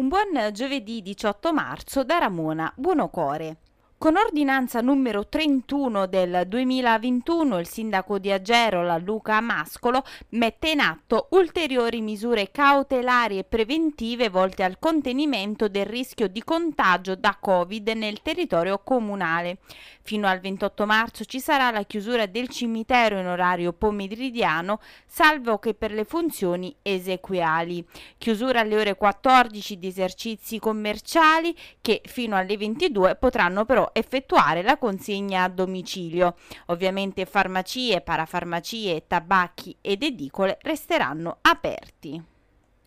Un buon giovedì 18 marzo da Ramona Buonocore. Con ordinanza numero 31 del 2021 il sindaco di Agerola Luca Mascolo mette in atto ulteriori misure cautelari e preventive volte al contenimento del rischio di contagio da Covid nel territorio comunale. Fino al 28 marzo ci sarà la chiusura del cimitero in orario pomeridiano, salvo che per le funzioni esequiali. Chiusura alle ore 14 di esercizi commerciali che fino alle 22 potranno però effettuare la consegna a domicilio. Ovviamente farmacie, parafarmacie, tabacchi ed edicole resteranno aperti.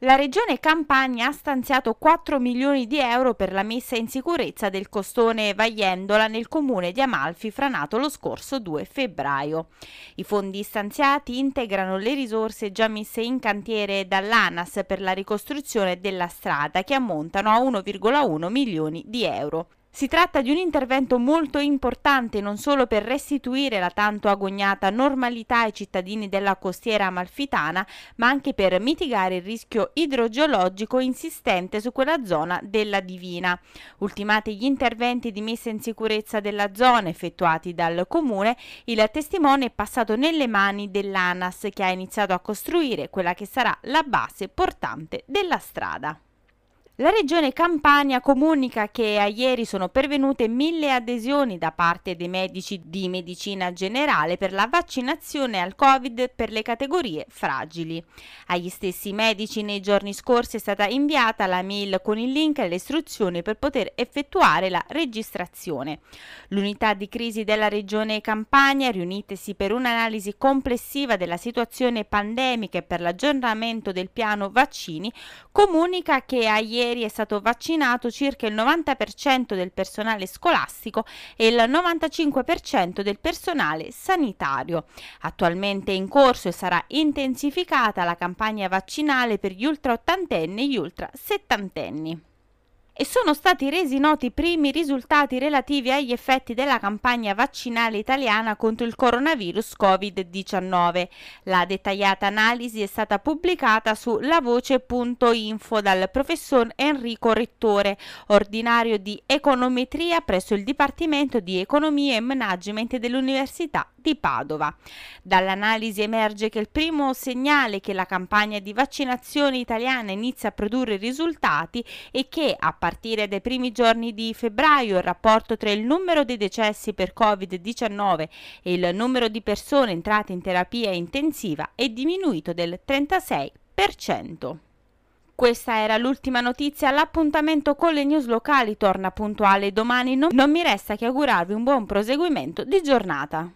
La regione Campania ha stanziato 4 milioni di euro per la messa in sicurezza del costone Vaiendola nel comune di Amalfi franato lo scorso 2 febbraio. I fondi stanziati integrano le risorse già messe in cantiere dall'ANAS per la ricostruzione della strada che ammontano a 1,1 milioni di euro. Si tratta di un intervento molto importante non solo per restituire la tanto agognata normalità ai cittadini della costiera amalfitana, ma anche per mitigare il rischio idrogeologico insistente su quella zona della Divina. Ultimati gli interventi di messa in sicurezza della zona effettuati dal comune, il testimone è passato nelle mani dell'ANAS che ha iniziato a costruire quella che sarà la base portante della strada. La regione Campania comunica che a ieri sono pervenute mille adesioni da parte dei medici di medicina generale per la vaccinazione al Covid per le categorie fragili. Agli stessi medici nei giorni scorsi è stata inviata la mail con il link e le istruzioni per poter effettuare la registrazione. L'unità di crisi della regione Campania, riunitesi per un'analisi complessiva della situazione pandemica e per l'aggiornamento del piano vaccini, comunica che a ieri ieri è stato vaccinato circa il 90% del personale scolastico e il 95% del personale sanitario. Attualmente è in corso e sarà intensificata la campagna vaccinale per gli ultra ottantenni e gli ultra settantenni e sono stati resi noti i primi risultati relativi agli effetti della campagna vaccinale italiana contro il coronavirus Covid-19. La dettagliata analisi è stata pubblicata su lavoce.info dal professor Enrico Rettore, ordinario di econometria presso il Dipartimento di Economia e Management dell'Università di Padova. Dall'analisi emerge che il primo segnale che la campagna di vaccinazione italiana inizia a produrre risultati è che a partire dai primi giorni di febbraio il rapporto tra il numero dei decessi per Covid-19 e il numero di persone entrate in terapia intensiva è diminuito del 36%. Questa era l'ultima notizia, l'appuntamento con le news locali torna puntuale domani, non, mi resta che augurarvi un buon proseguimento di giornata.